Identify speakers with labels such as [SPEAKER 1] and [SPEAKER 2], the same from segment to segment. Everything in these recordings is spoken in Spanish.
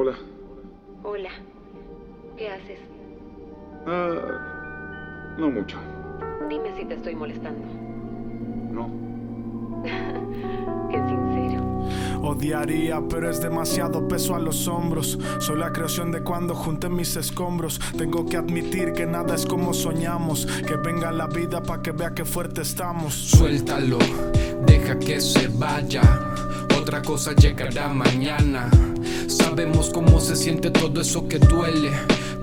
[SPEAKER 1] Hola.
[SPEAKER 2] Hola. ¿Qué haces?
[SPEAKER 1] Ah, no mucho.
[SPEAKER 2] Dime si te estoy molestando.
[SPEAKER 1] No.
[SPEAKER 2] Qué sincero.
[SPEAKER 3] Odiaría, pero es demasiado peso a los hombros. Soy la creación de cuando junté mis escombros. Tengo que admitir que nada es como soñamos. Que venga la vida para que vea que fuerte estamos.
[SPEAKER 4] Suéltalo, deja que se vaya. Otra cosa llegará mañana. Sabemos cómo se siente todo eso que duele,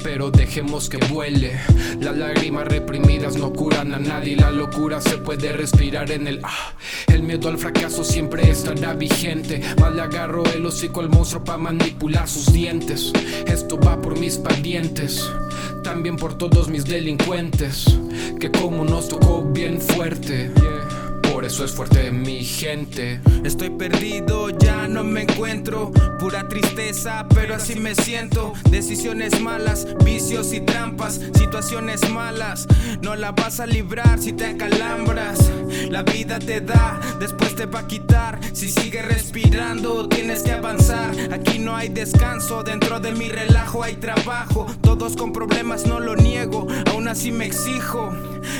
[SPEAKER 4] pero dejemos que vuele. Las lágrimas reprimidas no curan a nadie. La locura se puede respirar en el ah. El miedo al fracaso siempre estará vigente. Más agarro el hocico al monstruo para manipular sus dientes. Esto va por mis parientes, también por todos mis delincuentes. Que como nos tocó bien fuerte. Eso es fuerte mi gente.
[SPEAKER 5] Estoy perdido, ya no me encuentro. Pura tristeza, pero así me siento. Decisiones malas, vicios y trampas, situaciones malas. No la vas a librar si te acalambras. La vida te da, después te va a quitar. Si sigues respirando, tienes que avanzar. Aquí no hay descanso, dentro de mi relajo hay trabajo. Todos con problemas, no lo niego, aún así me exijo.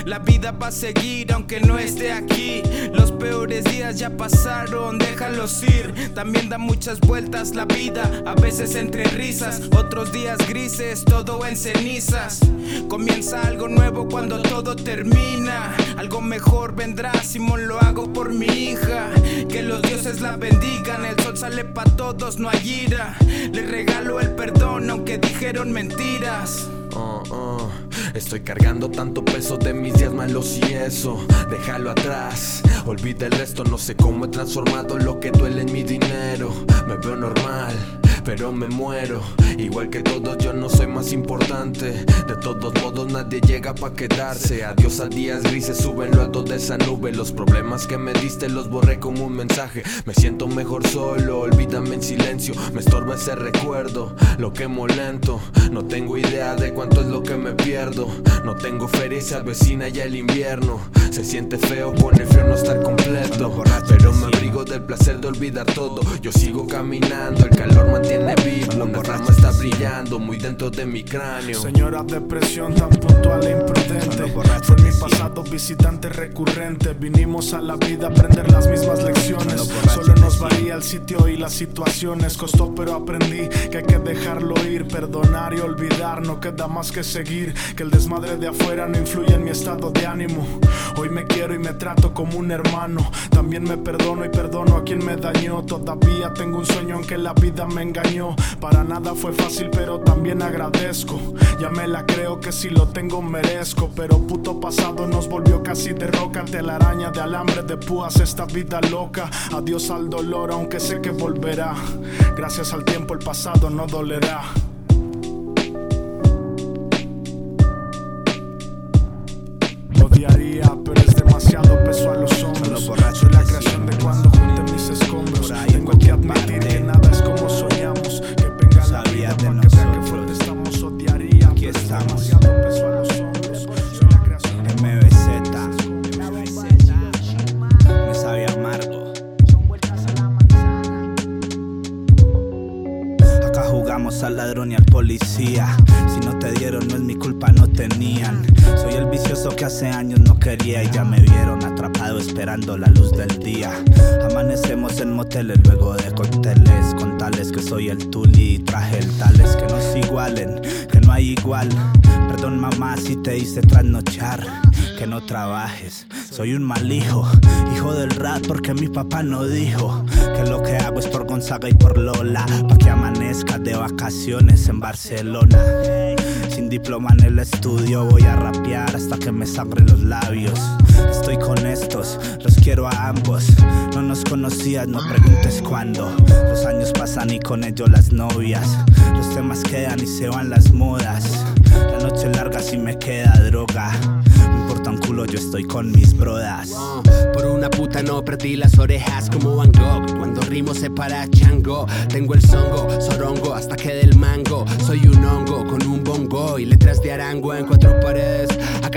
[SPEAKER 5] La vida va a seguir aunque no esté aquí. Los peores días ya pasaron, déjalos ir. También da muchas vueltas la vida, a veces entre risas, otros días grises, todo en cenizas. Comienza algo nuevo cuando todo termina. Algo mejor vendrá, Simón lo hago por mi hija. Que los dioses la bendigan, el sol sale para todos, no hay Le regalo el perdón aunque dijeron mentiras.
[SPEAKER 6] Oh, oh. Estoy cargando tanto peso de mis días malos y eso, déjalo atrás. Olvida el resto, no sé cómo he transformado lo que duele en mi dinero. Me veo normal, pero me muero. Igual que todos, yo no soy más importante. De todos modos, nadie llega pa' quedarse. Adiós a días grises, súbenlo a toda esa nube. Los problemas que me diste los borré como un mensaje. Me siento mejor solo, olvídame en silencio. Me estorba ese recuerdo, lo quemo lento. No tengo idea de cuánto es lo que me pierdo. No tengo feria y se avecina ya el invierno. Se siente feo con el frío no estar completo. Pero me abrigo del placer de olvidar todo. Yo sigo caminando, el calor mantiene vivo. Una rama está brillando muy dentro de mi cráneo.
[SPEAKER 3] Señora depresión tan puntual e imprudente. Fue mi pasado visitante recurrente. Vinimos a la vida a aprender las mismas lecciones. Solo nos varía el sitio y las situaciones. Costó, pero aprendí que hay que dejarlo ir. Perdonar y olvidar, no queda más que seguir. Que el desmadre de afuera no influye en mi estado de ánimo. Hoy me quiero y me trato como un hermano. También me perdono y perdono a quien me dañó. Todavía tengo un sueño aunque la vida me engañó. Para nada fue fácil, pero también agradezco. Ya me la creo que si lo tengo merezco. Pero puto pasado nos volvió casi de roca. Telaraña de alambre de púas, esta vida loca. Adiós al dolor, aunque sé que volverá. Gracias al tiempo, el pasado no dolerá.
[SPEAKER 5] Jugamos al ladrón y al policía. Si no te dieron, no es mi culpa, no tenían. Soy el vicioso que hace años no quería y ya me vieron atrapado esperando la luz del día. Amanecemos en moteles luego de cócteles. Con tales que soy el tuli y traje el tales que nos igualen, que no hay igual. Perdón, mamá, si te hice trasnochar. Que no trabajes, soy un mal hijo, hijo del rat porque mi papá no dijo que lo que hago es por Gonzaga y por Lola, pa' que amanezca de vacaciones en Barcelona. Sin diploma en el estudio voy a rapear hasta que me sangren los labios. Estoy con estos, los quiero a ambos. No nos conocías, no preguntes cuándo. Los años pasan y con ellos las novias. Los temas quedan y se van las modas. La noche larga si me queda droga. Yo estoy con mis brodas.
[SPEAKER 7] Por una puta no perdí las orejas como Van Gogh. Cuando rimo se para chango. Tengo el songo, sorongo hasta que del mango. Soy un hongo con un bongo y letras de arango en cuatro paredes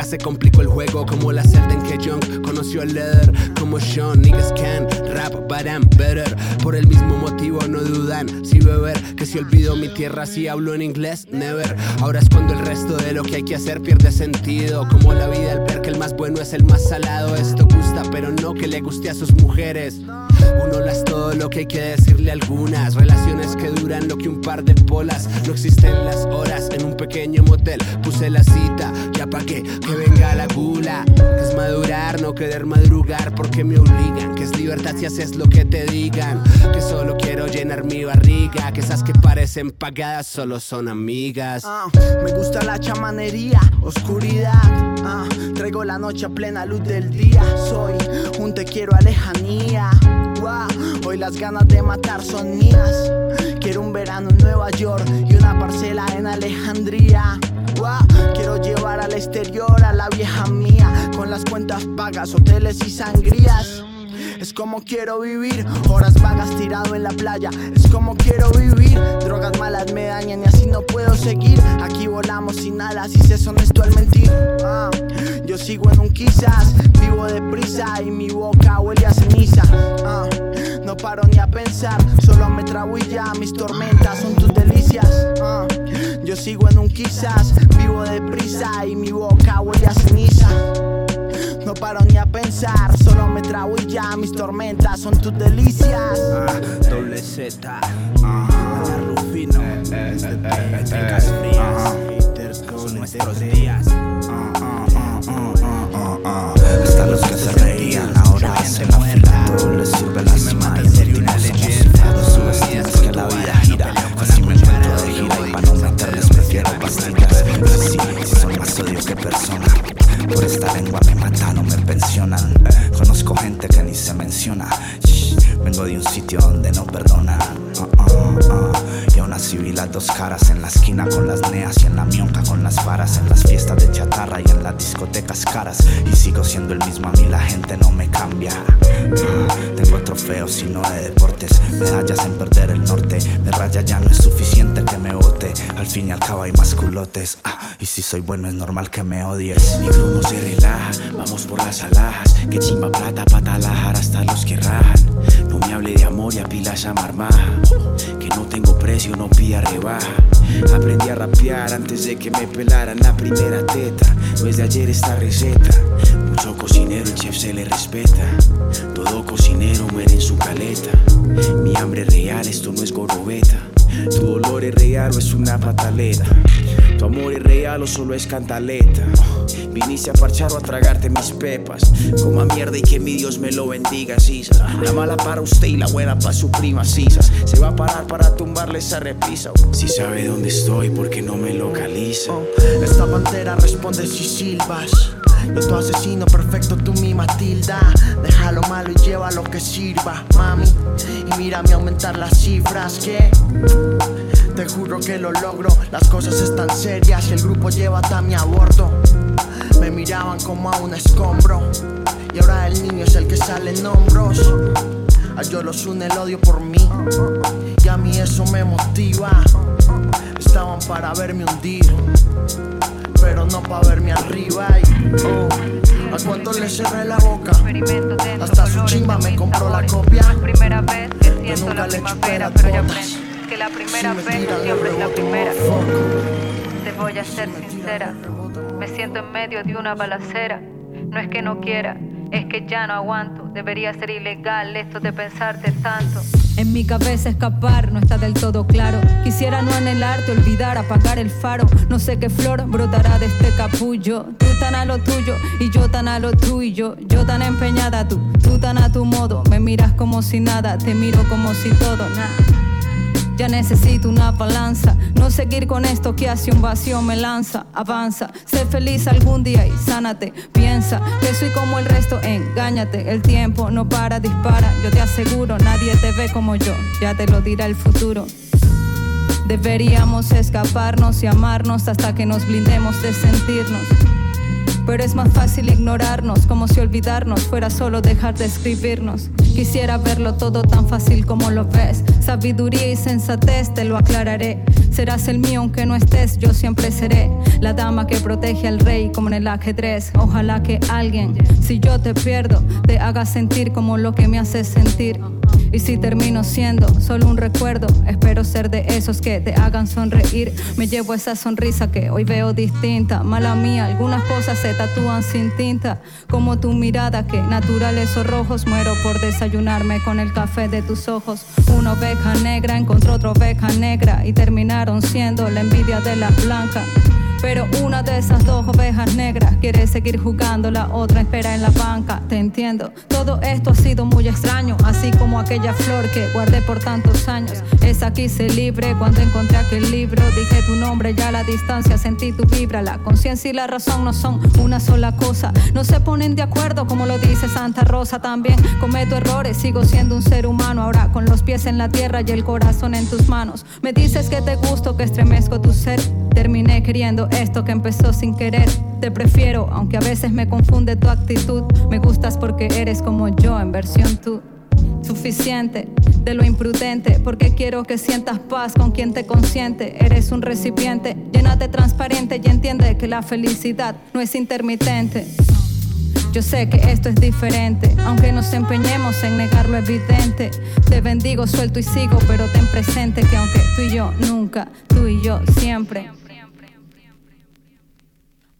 [SPEAKER 7] Acá se complicó el juego como la celda en que Young conoció el leather. Como Sean, niggas can rap, but I'm better. Por el mismo motivo no dudan si beber. Que si olvido mi tierra, si hablo en inglés, never. Ahora es cuando el resto de lo que hay que hacer pierde sentido. Como la vida al ver que el más bueno es el más salado. Esto gusta, pero no que le guste a sus mujeres. Uno las todo lo que hay que decirle a algunas. Relaciones que duran lo que un par de polas. No existen las horas en un pequeño motel. Puse la cita, ya pa' que, venga la gula. Que es madurar, no querer madrugar porque me obligan. Que es libertad si haces lo que te digan. Que solo quiero llenar mi barriga. Que esas que parecen pagadas solo son amigas.
[SPEAKER 8] Ah, me gusta la chamanería, oscuridad. Ah, traigo la noche a plena luz del día. Soy un te quiero a lejanía. Hoy las ganas de matar son mías. Quiero un verano en Nueva York y una parcela en Alejandría. Quiero llevar al exterior a la vieja mía con las cuentas pagas, hoteles y sangrías. Es como quiero vivir, horas vagas tirado en la playa. Es como quiero vivir, drogas malas me dañan y así no puedo seguir. Aquí volamos sin alas y se es honesto al mentir. Ah, yo sigo en un quizás, vivo deprisa y mi boca huele a ceniza. Ah, no paro ni a pensar, solo me ya mis tormentas son tus delicias. Ah, yo sigo en un quizás, vivo deprisa y mi boca huele a ceniza. No paro ni a pensar, solo me ya mis tormentas son tus delicias.
[SPEAKER 5] Ah, doble Z, ah, Rufino, este métricas frías, con nuestros días. Ah, ah, ah, ah, ah, ah. Están los que se reían, ahora fila. Todo les sirve la pastillas. Así, son más odio que persona. Por esta lengua me matan o me pensionan. Conozco gente que ni se menciona. Vengo de un sitio donde no perdonan. Ah, ah, ah. Y las dos caras en la esquina con las neas y en la mionca con las varas. En las fiestas de chatarra y en las discotecas caras. Y sigo siendo el mismo, a mí la gente no me cambia. Ah, tengo trofeos y no de deportes. Medallas en perder el norte. De raya ya no es suficiente que me vote. Al fin y al cabo hay más culotes. Ah, y si soy bueno es normal que me odies.
[SPEAKER 9] Mi crew no se relaja, vamos por las alhajas. Que chimba plata pa' talajar hasta los que rajan. No me hable de amor y a pilas a marmaja. Que no tengo precio, no pida rebaja. Aprendí a rapear antes de que me pelaran la primera teta. No es de ayer esta receta. Mucho cocinero, el chef se le respeta. Todo cocinero muere en su caleta. Mi hambre real, esto no es gorobeta. Tu dolor es real o es una pataleta. Tu amor es real o solo es cantaleta. Viniste a parchar o a tragarte mis pepas. Coma mierda y que mi Dios me lo bendiga, sisas. La mala para usted y la buena para su prima, sisas. Se va a parar para tumbarle esa repisa. Si sabe dónde estoy, porque no me localiza.
[SPEAKER 8] Esta bandera responde si silbas. Yo tu asesino perfecto, tú mi Matilda. Deja lo malo y lleva lo que sirva, mami. Y mírame aumentar las cifras que. Te juro que lo logro, las cosas están serias y el grupo lleva hasta mi aborto. Me miraban como a un escombro y ahora el niño es el que sale en hombros. A ellos los une el odio por mí y a mí eso me motiva. Estaban para verme hundir, pero no para verme arriba. Y, oh, ¿A cuánto le cerré la boca? Hasta su chimba me compró la copia.
[SPEAKER 10] Primera vez que siento la primavera, pero ya aprendí que la primera vez no siempre es la primera. Te voy a ser sincera, me siento en medio de una balacera. No es que no quiera, es que ya no aguanto. Debería ser ilegal esto de pensarte tanto.
[SPEAKER 11] En mi cabeza escapar no está del todo claro. Quisiera no anhelarte, olvidar, apagar el faro. No sé qué flor brotará de este capullo. Tú tan a lo tuyo y yo tan a lo tuyo. Yo tan empeñada, tú, tú tan a tu modo. Me miras como si nada, te miro como si todo, nada. Ya necesito una balanza. No seguir con esto que hace un vacío me lanza. Avanza, sé feliz algún día y sánate. Piensa que soy como el resto, engáñate. El tiempo no para, dispara. Yo te aseguro, nadie te ve como yo. Ya te lo dirá el futuro. Deberíamos escaparnos y amarnos hasta que nos blindemos de sentirnos. Pero es más fácil ignorarnos, como si olvidarnos fuera solo dejar de escribirnos. Quisiera verlo todo tan fácil como lo ves. Sabiduría y sensatez te lo aclararé. Serás el mío aunque no estés, yo siempre seré la dama que protege al rey como en el ajedrez. Ojalá que alguien, si yo te pierdo, te haga sentir como lo que me hace sentir. Y si termino siendo solo un recuerdo, espero ser de esos que te hagan sonreír. Me llevo esa sonrisa que hoy veo distinta. Mala mía, algunas cosas se tatúan sin tinta. Como tu mirada que naturales o rojos. Muero por desayunarme con el café de tus ojos. Una oveja negra encontró otra oveja negra y terminaron siendo la envidia de la blanca. Pero una de esas dos ovejas negras quiere seguir jugando, la otra espera en la banca. Te entiendo, todo esto ha sido muy extraño, así como aquella flor que guardé por tantos años. Esa quise libre cuando encontré aquel libro. Dije tu nombre ya la distancia, sentí tu vibra. La conciencia y la razón no son una sola cosa. No se ponen de acuerdo, como lo dice Santa Rosa. También cometo errores, sigo siendo un ser humano. Ahora con los pies en la tierra y el corazón en tus manos. Me dices que te gusto, que estremezco tu ser. Terminé queriendo esto que empezó sin querer. Te prefiero, aunque a veces me confunde tu actitud. Me gustas porque eres como yo en versión tú. Suficiente de lo imprudente, porque quiero que sientas paz con quien te consiente. Eres un recipiente, llénate transparente y entiende que la felicidad no es intermitente. Yo sé que esto es diferente, aunque nos empeñemos en negar lo evidente. Te bendigo, suelto y sigo, pero ten presente que aunque tú y yo nunca, tú y yo siempre.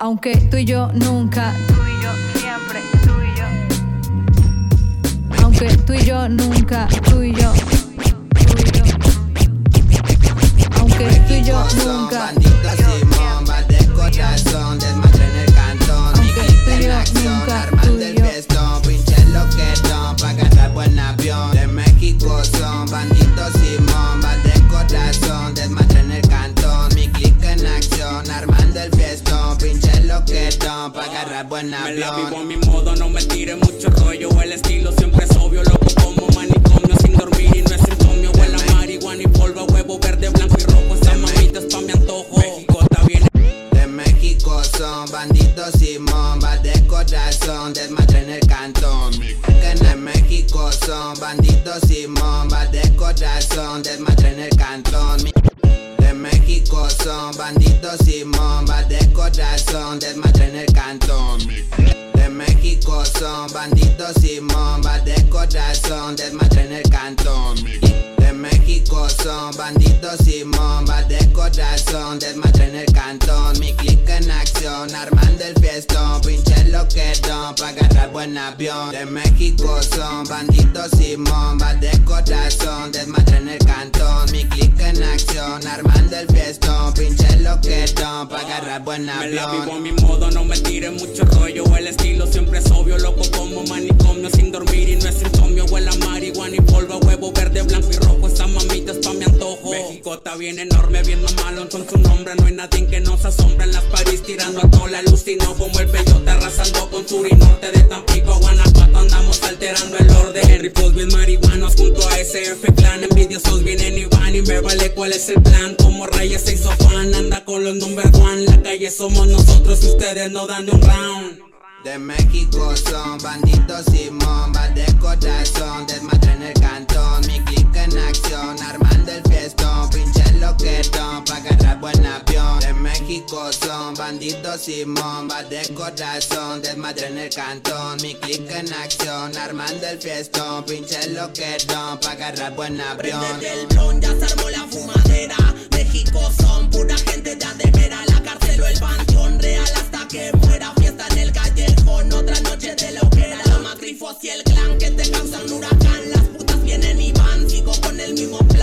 [SPEAKER 11] Aunque tú y yo nunca, tú y yo siempre, tú y yo. Aunque tú y yo nunca, tú y yo, tú y yo. Aunque tú y yo nunca.
[SPEAKER 12] Banditos de corazón, desmadre en el cantón.
[SPEAKER 11] Aunque tú y yo nunca,
[SPEAKER 12] pa' agarrar buen
[SPEAKER 13] Me la vivo a mi modo, no me tire mucho rollo. El estilo siempre es obvio, loco como manicomio. Sin dormir y no es insomnio. Huele a marihuana y polvo, huevo verde, blanco y rojo. Esta mamita es pa' mi antojo. México está bien.
[SPEAKER 12] De México son banditos Simón, va de corazón, desmadre en el cantón. Que en México son banditos Simón, va de corazón, desmadre en el cantón. De México son banditos Simón, va de corazón, desmadre en el cantón. De México son banditos Simón, va de corazón, desmadre en el cantón. De México son banditos Simón, va de corazón, desmadre en el cantón. Mi clic en acción, armando el fiestón, pinche loquetón, pa' agarrar buen avión. De México son banditos Simón, va de corazón, desmadre en el cantón. Mi clic en acción, armando el fiestón, pinche loquetón, pa' agarrar buen
[SPEAKER 13] Me la vivo a
[SPEAKER 12] avión.
[SPEAKER 13] mi modo, no me tire mucho rollo. El estilo siempre es obvio, loco como manicomio. Sin dormir y no es insomnio. Huele a marihuana y polvo, huevo verde, blanco y rojo. Esa mamita es pa' mi antojo. México está bien enorme, bien malo con su nombre. No hay nadie que nos asombra en las París, tirando a toda la alucino como el peyote arrasando con sur y norte de Tampico, Guanajuato. Andamos alterando el orden. En rifles bien marihuanos junto a SF Clan. Envidiosos vienen y van y me vale cuál es el plan. Como Reyes se hizo fan, anda con los number one. La calle somos nosotros y ustedes no dan un round.
[SPEAKER 12] De México son banditos Simón, va de corazón, desmadre en el cantón. Mi clic en acción, armando el fiestón, pinche loquetón, pa' agarrar buen avión. De México son banditos Simón, va de corazón, desmadre en el cantón. Mi clic en acción, armando el fiestón, pinche loquetón, pa' agarrar buen avión.
[SPEAKER 14] Prendete el blon, ya se armó la fumadera. México son pura gente de vera. La cárcel o el panteón real hasta que muera. En el callejón, otra noche de lo que era. La magrifos y el clan que te causan huracán. Las putas vienen y van, sigo con el mismo plan.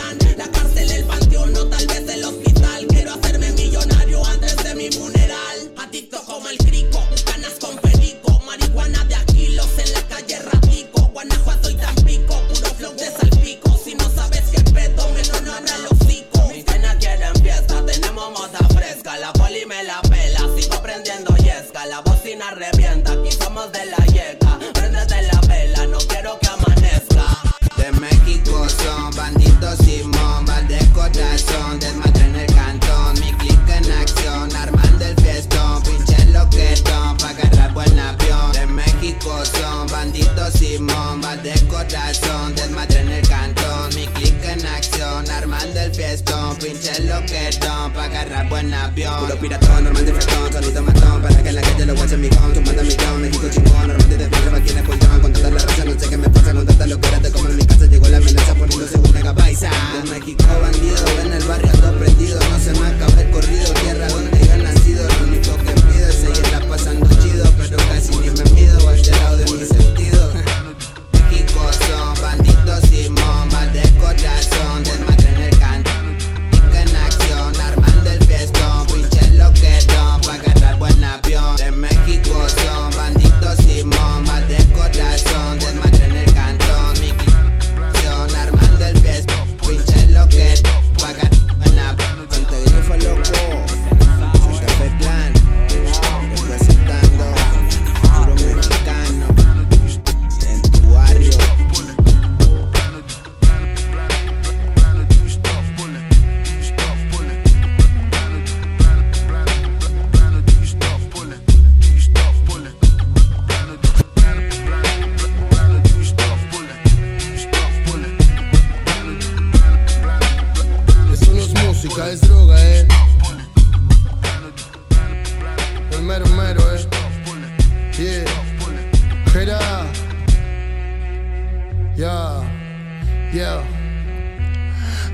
[SPEAKER 7] Yeah. Jera. Yeah. Yeah.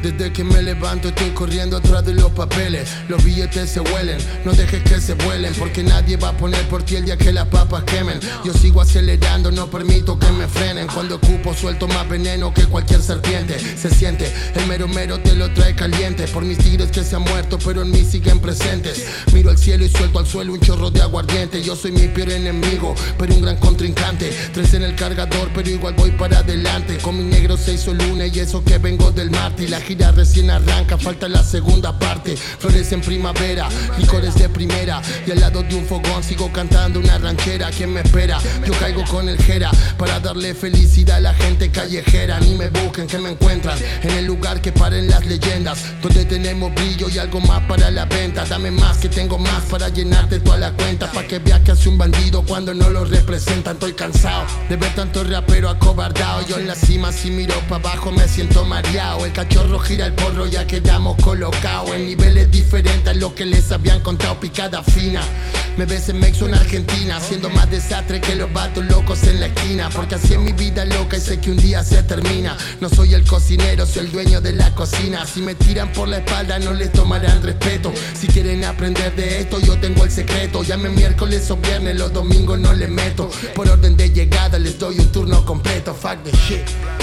[SPEAKER 7] Desde que me levanto estoy corriendo atrás de los papeles. Los billetes se huelen, no dejes que se vuelen Porque nadie va a poner por ti el día que las papas quemen. Yo sigo acelerando, no permito que me frenen. Cuando ocupo suelto más veneno que cualquier serpiente. Se siente, el mero mero te lo trae caliente. Por mis tigres que se han muerto pero en mí siguen presentes. Miro al cielo y suelto al suelo un chorro de aguardiente. Yo soy mi peor enemigo, pero un gran contrincante. Tres en el cargador pero igual voy para adelante. Con mi negro se hizo luna y eso que vengo del Marte Y la gira recién arranca, falta la segunda parte. Flores en primavera, licores de primera. Y al lado de un fogón sigo cantando una ranchera. ¿Quién me espera? Yo caigo con el jera Para darle felicidad a la gente callejera. Ni me busquen que me encuentran En el lugar que paren las leyendas. Donde tenemos brillo y algo más para la venta. Dame más que tengo más para llenarte toda la cuenta. Pa' que veas que hace un bandido cuando no lo representan. Estoy cansado de ver tanto rapero acobardado. Yo en la cima si miro para abajo me siento mareado. El cachorro gira el porro ya quedamos colocados. En niveles diferentes a lo que les habían contado picada fina. Me ves en Mexo en Argentina Haciendo más desastre que los vatos locos en la esquina. Porque así es mi vida loca y sé que un día se termina. No soy el cocinero, soy el dueño de la cocina. Si me tiran por la espalda no les tomarán respeto. Si quieren aprender de esto yo tengo el secreto. Llame miércoles o viernes, los domingos no les meto. Por orden de llegada les doy un turno completo. Fuck the shit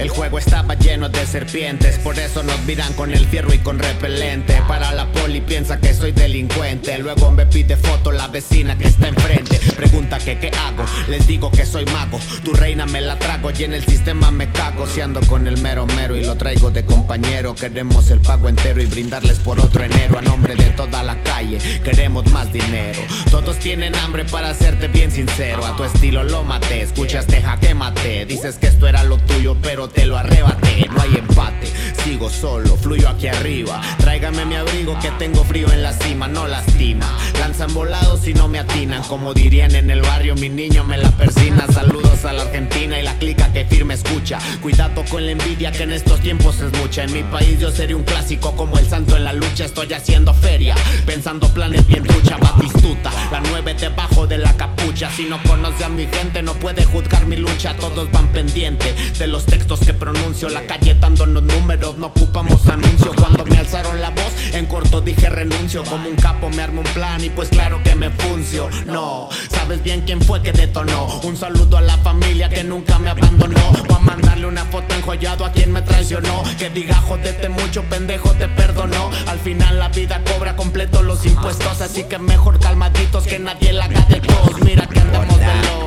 [SPEAKER 15] El juego estaba lleno de serpientes, por eso nos miran con el fierro y con repelente. Para la poli piensa que soy delincuente, luego me pide foto la vecina que está enfrente. Pregunta que qué hago, les digo que soy mago. Tu reina me la trago y en el sistema me cago. Si ando con el mero mero y lo traigo de compañero, queremos el pago entero y brindarles por otro enero a nombre de toda la calle. Queremos más dinero. Todos tienen hambre para serte bien sincero. A tu estilo lo maté, escuchaste jaque mate. Dices que esto era lo tuyo, pero te lo arrebaté. No hay empate, sigo solo, fluyo aquí arriba. Tráigame mi abrigo que tengo frío en la cima, no lastima. Lanzan volados y no me atinan, como dirían en el barrio, mi niño me la persina. Saludos a la Argentina y la clica que firme escucha. Cuidado con la envidia que en estos tiempos es mucha. En mi país yo sería un clásico como el santo en la lucha. Estoy haciendo feria, pensando planes bien trucha, batistuta. La nueve debajo de la capucha. Si no conoce a mi gente, no puede juzgar mi lucha. Todos van pendientes de los textos que pronuncio. La calle dándonos números, no ocupamos anuncios. Cuando me alzaron la voz, en corto dije renuncio. Como un capo me armo un plan y pues claro que me funcio. No, sabes bien quién fue que detonó. Un saludo a la familia que nunca me abandonó. Voy a mandarle una foto enjollado a quien me traicionó. Que diga jodete mucho, pendejo, te perdonó. Al final la vida cobra completo los impuestos. Así que mejor calmaditos que nadie la haga de todos. Mira que andamos de.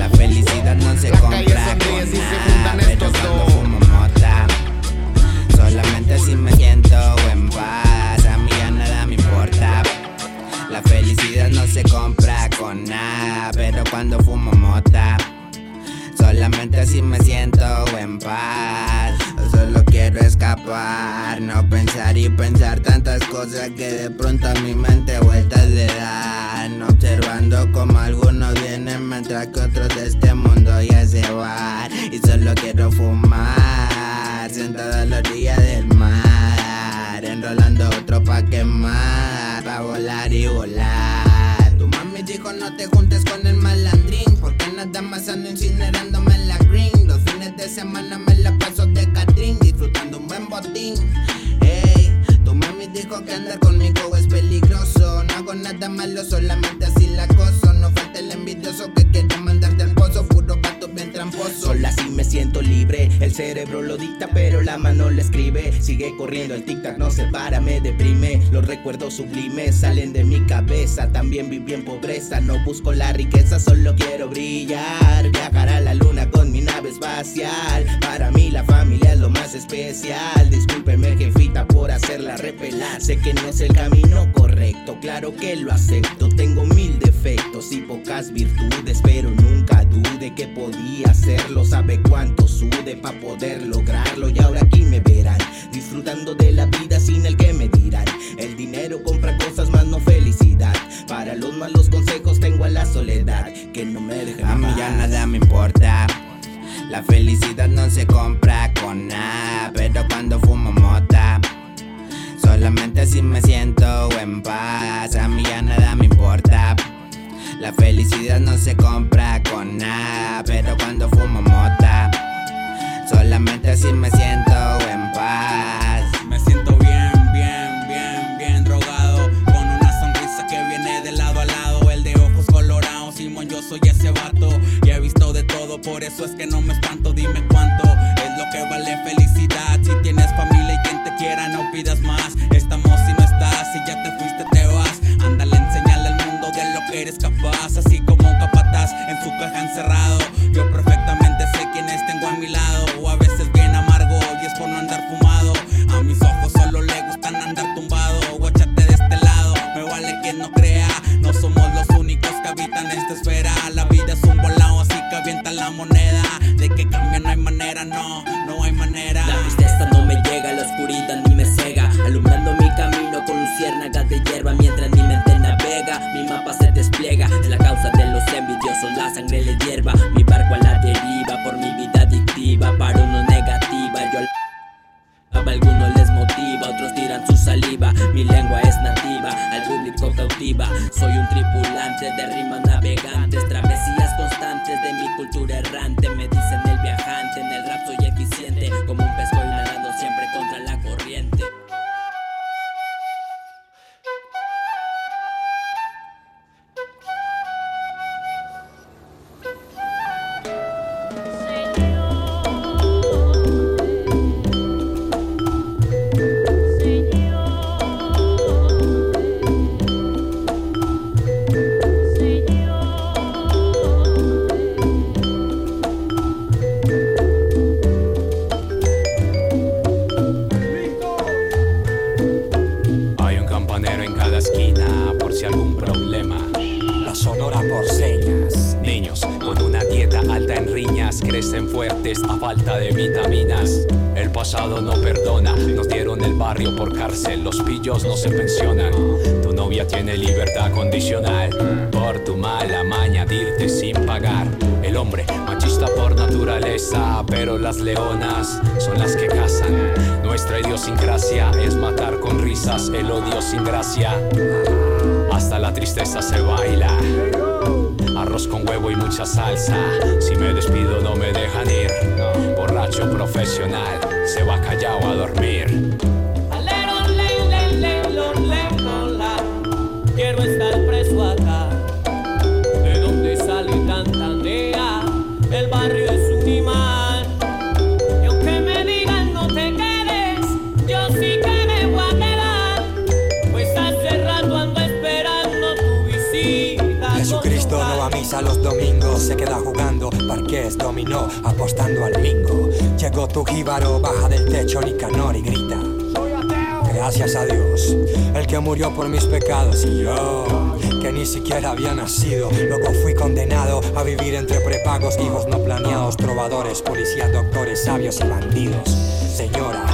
[SPEAKER 12] La felicidad no se compra con nada, pero cuando fumo mota Solamente si me siento en paz, a mí ya nada me importa. La felicidad no se compra con nada, pero cuando fumo mota Solamente si me siento en paz solo quiero escapar No pensar y pensar tantas cosas que de pronto a mi mente vueltas le dan Observando como algunos vienen mientras que otros de este mundo ya se van Y solo quiero fumar sentado a la orilla del mar Enrolando otro pa' quemar, pa' volar y volar. Tu mami dijo no te juntes con el malandrín Porque nada más ando incinerándome en la de semana me la paso de Catrín, disfrutando un buen botín. Ey, tu mami dijo que andar conmigo es peligroso. No hago nada malo, solamente así la acoso. No falta el envidioso que quiere tramposo.
[SPEAKER 16] Solo así me siento libre. El cerebro lo dicta, pero la mano lo escribe. Sigue corriendo el tic-tac, no se para, me deprime. Los recuerdos sublimes salen de mi cabeza. También viví en pobreza, no busco la riqueza, solo quiero brillar. Viajar a la luna con mi nave espacial. Para mí la familia es lo más especial. Discúlpeme, jefita, por hacerla repelar. Sé que no es el camino correcto, claro que lo acepto. Tengo mil defectos y pocas virtudes, pero nunca dude que podía hacerlo. Sabe cuánto sude para poder lograrlo. Y ahora aquí me verán, disfrutando de la vida sin el que me dirán. El dinero compra cosas, más no felicidad. Para los malos consejos tengo a la soledad, que no me deja
[SPEAKER 12] A mí ya nada me importa. La felicidad no se compra con nada, pero cuando fumo mota, solamente así me siento en paz. A mí ya nada me importa. La felicidad no se compra con nada, pero cuando fumo mota, solamente así me siento en paz.
[SPEAKER 13] Me siento bien, bien, bien, bien drogado. Con una sonrisa que viene de lado a lado. El de ojos colorados, Simón, yo soy ese vato. Y he visto de todo, por eso es que no me espanto. Dime cuánto es lo que vale felicidad. Si tienes familia y quien te quiera, no pidas más. Estamos si no estás, si ya te fuiste, te vas. Ándale, enseñale de lo que eres capaz. Así como un capataz en su caja encerrado. Yo perfectamente sé quiénes tengo a mi lado. O a veces bien amargo y es por no andar fumado. A mis ojos solo le gustan andar tumbado. Guáchate de este lado, me vale quien no crea. No somos los únicos que habitan esta esfera. La vida es un volado, así que avienta la moneda. De que cambia no hay manera, no, no hay manera.
[SPEAKER 17] La Mi lengua es nativa, al público cautiva. Soy un tripulante de rimas navegantes, travesías constantes de mi cultura errante.
[SPEAKER 4] Por naturaleza, pero las leonas son las que cazan. Nuestra idiosincrasia es matar con risas el odio sin gracia. Hasta la tristeza se baila. Arroz con huevo y mucha salsa. Si me despido no me dejan ir. Borracho profesional se va callado a dormir.
[SPEAKER 18] Se queda jugando parques, dominó, apostando al bingo. Llegó tu jíbaro, baja del techo Nicanor y grita. Gracias a Dios, el que murió por mis pecados y yo, que ni siquiera había nacido. Luego fui condenado a vivir entre prepagos, hijos no planeados, trovadores, policías, doctores, sabios y bandidos. Señora,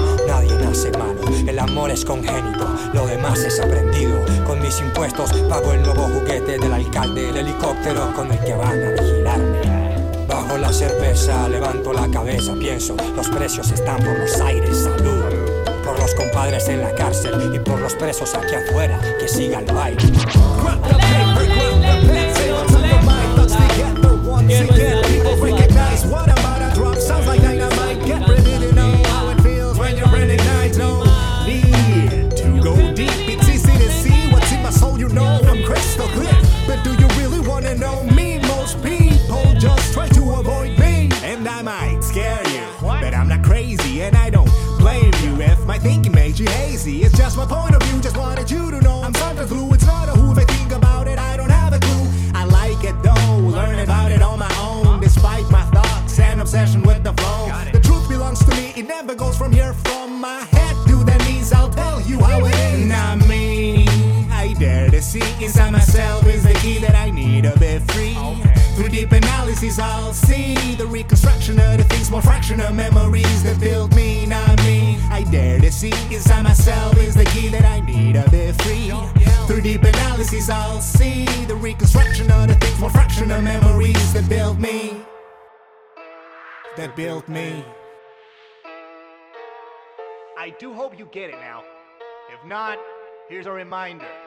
[SPEAKER 18] malo, el amor es congénito, lo demás es aprendido. Con mis impuestos pago el nuevo juguete del alcalde, el helicóptero con el que van a vigilar. carne. Bajo la cerveza, levanto la cabeza, pienso, los precios están por los aires, salud. Por los compadres en la cárcel y por los presos aquí afuera, que siga el baile.
[SPEAKER 19] You hazy. It's just my point of view. Just wanted you to know I'm something flu. It's not a who. If I think about it, I don't have a clue. I like it though, learn about it on my own. Despite my thoughts and obsession with the flow, the truth belongs to me. It never goes from here, from my head to the knees. I'll tell you how it is. Not me. I dare to see inside myself is the key that I need to be free. Through deep analysis, I'll see the reconstruction of the things, more fraction of memories that build me, not me. I dare to see inside myself is the key that I need to be free. Through deep analysis, I'll see the reconstruction of the things, more fraction of memories that built me. That built me.
[SPEAKER 20] I do hope you get it now. If not, here's a reminder.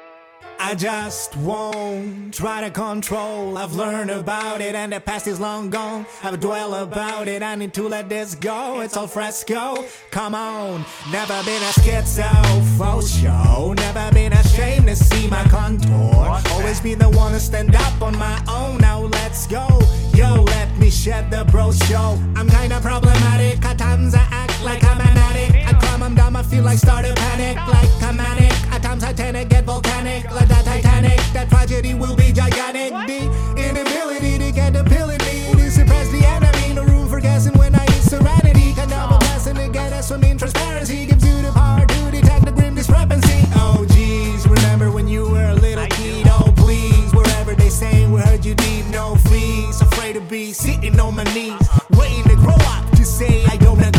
[SPEAKER 19] I just won't try to control. I've learned about it and the past is long gone. I've dwelled about it. I need to let this go. It's all fresco. Come on, never been a schizo for show. Never been ashamed to see my contour. Always been the one to stand up on my own. Now let's go. Yo, let me shed the bro show. I'm kinda problematic. At times I act like I'm an addict. At climb, I'm down, I feel like start started panic. Like I'm manic. At times I tend to get volcanic. Like that Titanic. That tragedy will be gigantic. The inability to get the pill in me. To suppress the enemy. No room for guessing when I use serenity. Of a blessing to get us from transparency. Gives you the power to detect the grim discrepancy. Oh, geez. Remember when you were a little kid? Oh, please. Wherever they say we heard you deep. No fees. Afraid to be sitting on my knees. Waiting to grow up to say I don't agree.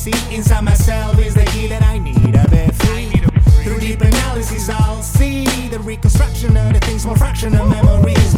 [SPEAKER 19] See inside myself is the key that I need to be free. Through deep analysis, I'll see the reconstruction of the things, more fraction of memories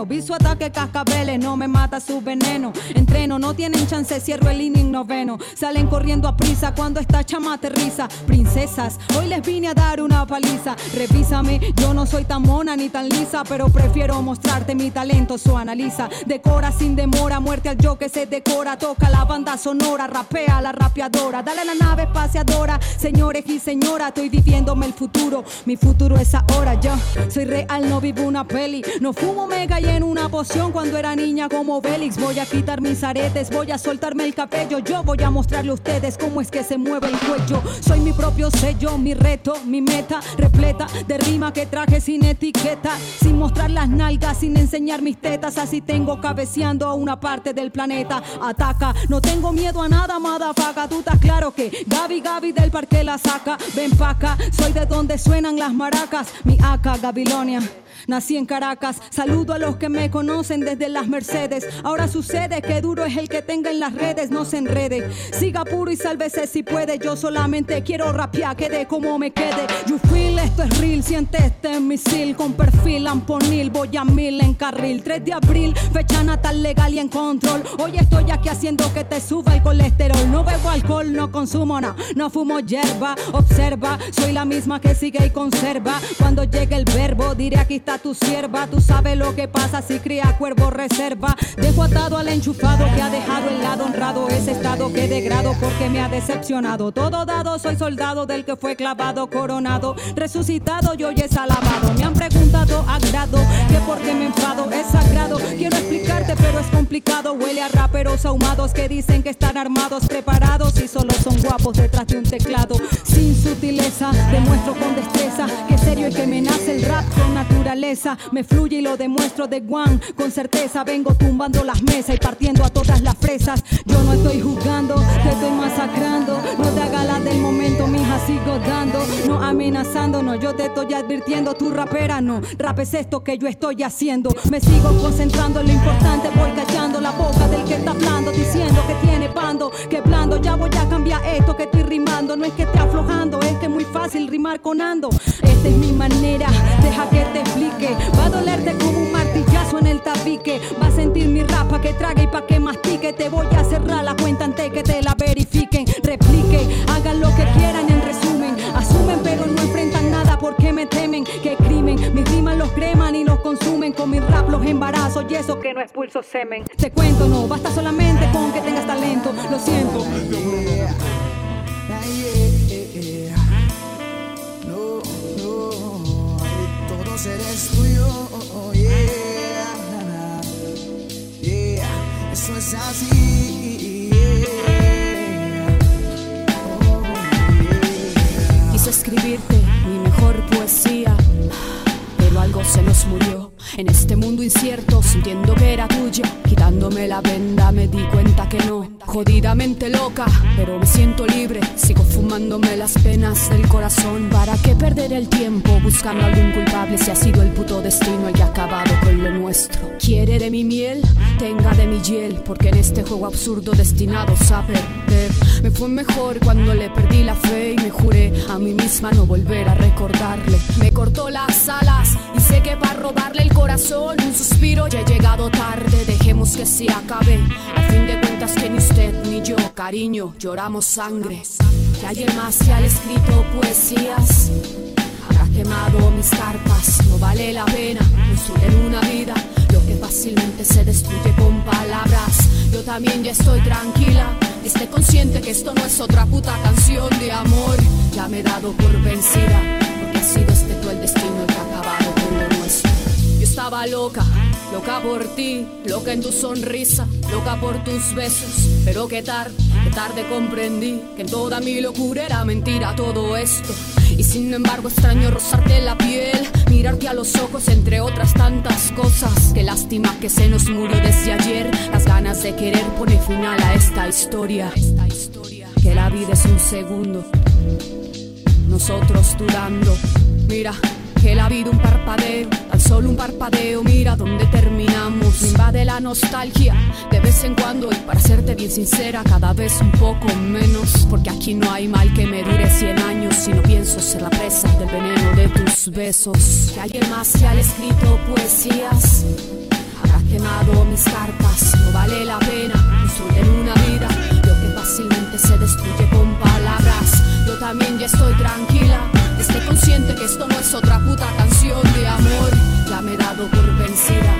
[SPEAKER 11] y sueno. Vi su ataque cascabeles, no me mata su veneno. Entreno, no tienen chance, cierro el inning noveno. Salen corriendo a prisa cuando esta chama aterriza. Princesas, hoy les vine a dar una paliza. Revísame, yo no soy tan mona ni tan lisa, pero prefiero mostrarte mi talento. So analiza, decora sin demora, muerte al yo que se decora. Toca la banda sonora, rapea la rapeadora. Dale a la nave espaciadora, señores y señoras, estoy viviéndome el futuro. Mi futuro es ahora, yo soy real, no vivo una peli. No fumo mega y en una poción cuando era niña como Bélix. Voy a quitar mis aretes, voy a soltarme el cabello. Yo voy a mostrarle a ustedes cómo es que se mueve el cuello. Soy mi propio sello, mi reto, mi meta repleta de rima que traje sin etiqueta. Sin mostrar las nalgas, sin enseñar mis tetas. Así tengo cabeceando a una parte del planeta. Ataca, no tengo miedo a nada, madafaga. Tú estás claro que Gaby Gaby del parque la saca. Ven pa' acá, soy de donde suenan las maracas. Mi acá, Gabilonia. Nací en Caracas, saludo a los que me conocen desde las Mercedes. Ahora sucede que duro es el que tenga en las redes, no se enrede. Siga puro y sálvese si puede. Yo solamente quiero rapear, quede como me quede. You feel, esto es real, siente este misil con perfil amponil. Voy a mil en carril. 3 de abril, fecha natal legal y en control. Hoy estoy aquí haciendo que te suba el colesterol. No bebo alcohol, no consumo nada, no fumo hierba. Observa, soy la misma que sigue y conserva. Cuando llegue el verbo, diré aquí está tu sierva. Tú sabes lo que pasa si cría cuervo reserva. Dejo atado al enchufado que ha dejado el lado honrado. Ese estado que degrado porque me ha decepcionado. Todo dado, soy soldado del que fue clavado, coronado, resucitado y hoy es alabado. Me han preguntado a grado que por qué me enfado es sagrado. Quiero explicarte, pero es complicado. huele a raperos ahumados que dicen que están armados, preparados y solo son guapos detrás de un teclado. Sin sutileza, demuestro con destreza que serio y que me nace el rap con naturaleza. Me fluye y lo demuestro de Con certeza vengo tumbando las mesas y partiendo a todas las fresas. Yo no estoy juzgando, te estoy masacrando. No te hagas la del momento, mija, sigo dando. No amenazando, no, yo te estoy advirtiendo. Tu rapera no, rap es esto que yo estoy haciendo. Me sigo concentrando en lo importante, voy callando la boca del que está hablando, diciendo que tiene pando, que blando. Ya voy a cambiar esto que estoy rimando. No es que esté aflojando, es que es muy fácil rimar con ando. Esta es mi manera, deja que te explique. Va a dolerte como un martillazo en el tabique. Va a sentir mi rapa que trague y pa' que mastique. Te voy a cerrar la cuenta antes que te la verifiquen. Replique, hagan lo que quieran en resumen. Asumen, pero no enfrentan nada porque me temen. Que crimen, mis rimas los creman y los consumen. Con mi rap los embarazo y eso que no expulso semen. Te cuento, no basta solamente con que tengas talento. Lo siento.
[SPEAKER 8] No, no, todos eres tuyo, oh, yeah, eso es así.
[SPEAKER 21] Quise escribirte mi mejor poesía, pero algo se nos murió. En este mundo incierto, sintiendo que era tuya, quitándome la venda, me di cuenta que no. Jodidamente loca, pero me siento libre. Sigo fumándome las penas del corazón. ¿Para qué perder el tiempo buscando algún culpable si ha sido el puto destino el ha acabado con lo nuestro? ¿Quiere de mi miel? Tenga de mi hiel, porque en este juego absurdo destinados a perder. Me fue mejor cuando le perdí la fe y me juré a mí misma no volver a recordarle. Me cortó las alas y sé que para robarle el corazón un suspiro ya he llegado tarde. Dejemos que se acabe. A fin de cuentas que ni usted ni yo, cariño, lloramos sangre. Que alguien más que ha escrito poesías habrá quemado mis carpas. No vale la pena construir una vida lo que fácilmente se destruye con palabras. Yo también ya estoy tranquila. Esté consciente que esto no es otra puta canción de amor. Ya me he dado por vencida, porque ha sido este tú el destino estaba loca, loca por ti, loca en tu sonrisa, loca por tus besos. Pero qué tarde, qué tarde comprendí que en toda mi locura era mentira todo esto. Y sin embargo extraño rozarte la piel, mirarte a los ojos entre otras tantas cosas. Qué lástima que se nos murió desde ayer, las ganas de querer poner final a esta historia. Que la vida es un segundo, nosotros dudando. Mira, que la vida un parpadeo, solo un parpadeo, mira dónde terminamos. Me invade la nostalgia de vez en cuando y para serte bien sincera, cada vez un poco menos. Porque aquí no hay mal que me dure 100 años si no pienso ser la presa del veneno de tus besos. Que alguien más que haya escrito poesías habrá quemado mis carpas. No vale la pena construir una vida lo que fácilmente se destruye con palabras. Yo también ya estoy tranquila. Esté consciente que esto no es otra puta por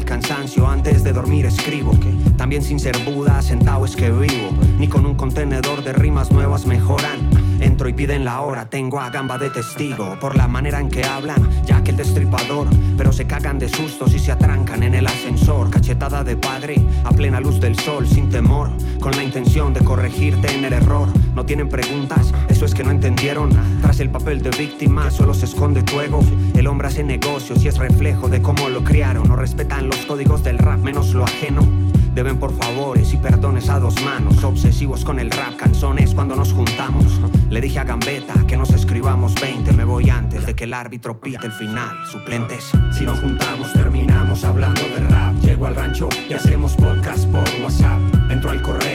[SPEAKER 21] el
[SPEAKER 22] cansancio, antes de dormir escribo También sin ser Buda, sentado es que vivo Ni con un contenedor de rimas nuevas mejoran En entro y piden la hora. Tengo a gamba de testigo por la manera en que hablan, ya que el destripador. Pero se cagan de sustos y se atrancan en el ascensor. Cachetada de padre a plena luz del sol, sin temor, con la intención de corregirte en el error. No tienen preguntas, eso es que no entendieron. Tras el papel de víctima solo se esconde tu ego. El hombre hace negocios y es reflejo de cómo lo criaron. No respetan los códigos del rap, menos lo ajeno. Deben por favores y perdones a dos manos. Obsesivos con el rap, canzones cuando nos juntamos. Le dije a Gambetta que nos escribamos 20. Me voy antes de que el árbitro pite el final. Suplentes. Si nos juntamos, terminamos hablando de rap. Llego al rancho y hacemos podcast por WhatsApp. Entro al correo,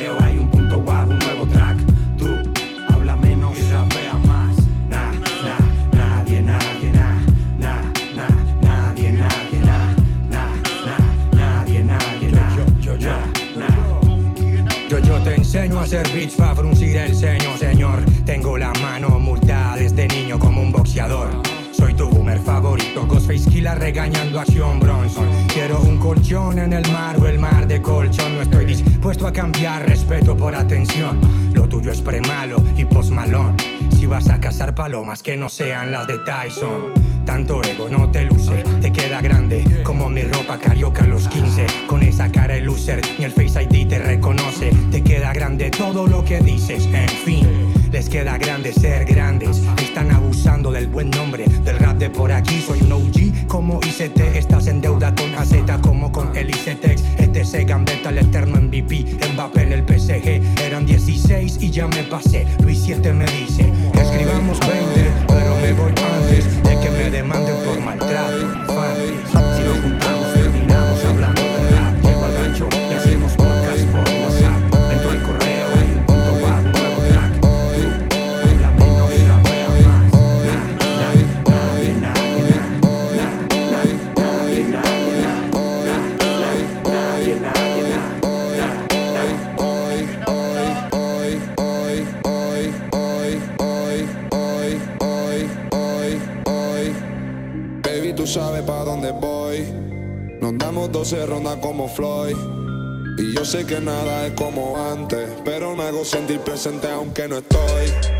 [SPEAKER 18] enseño a hacer beats para fruncir el ceño, señor. Tengo la mano multada desde niño como un boxeador. Soy tu boomer favorito, Ghostface Killa regañando a Sean Bronson. Quiero un colchón en el mar o el mar de colchón. No estoy dispuesto a cambiar respeto por atención. Lo tuyo es premalo y posmalón. Si vas a cazar palomas que no sean las de Tyson. Tanto ego no te luce, te queda grande como mi ropa carioca a los 15. Con esa cara de loser, ni el Face ID te reconoce. Te queda grande todo lo que dices, en fin. Les queda grande ser grandes. Están abusando del buen nombre del rap de por aquí. Soy un OG como ICT. Estás en deuda con AZ como con el ICTex. ETC Gambetta, el eterno MVP. Mbappé en el PSG. Eran 16 y ya me pasé. Luis 7 me dice:
[SPEAKER 23] 12 rondas como Floyd. Y yo sé que nada es como antes. Pero me hago sentir presente aunque no estoy.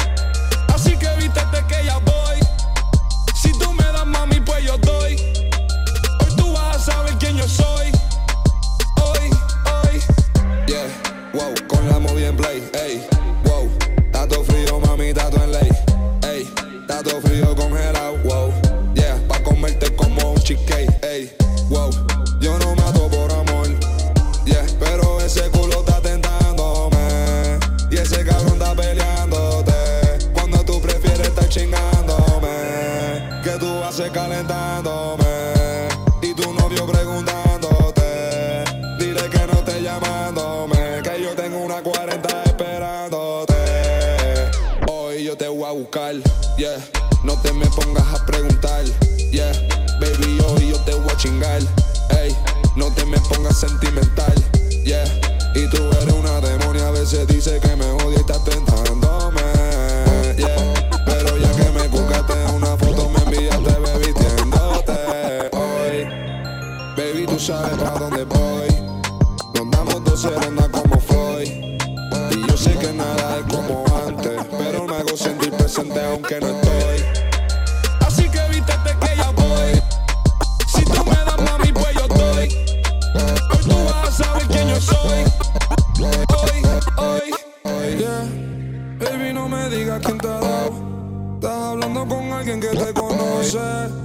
[SPEAKER 23] Estás hablando con alguien que te conoce.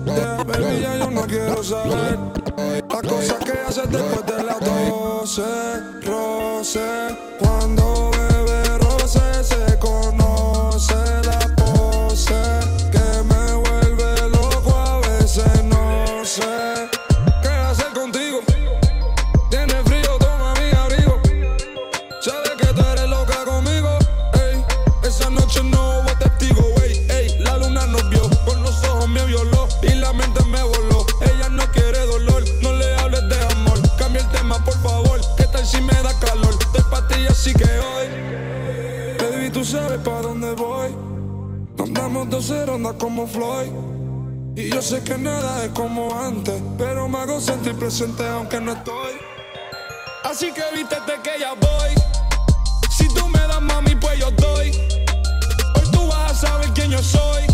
[SPEAKER 23] Yeah, baby, ya yo no quiero saber. Las cosas que haces después de las 12. Roce, cuando dos rondas como Floyd. Y yo sé que nada es como antes, pero me hago sentir presente aunque no estoy. Así que vístete que ya voy. Si tú me das mami, pues yo doy. Hoy tú vas a sabes quién yo soy.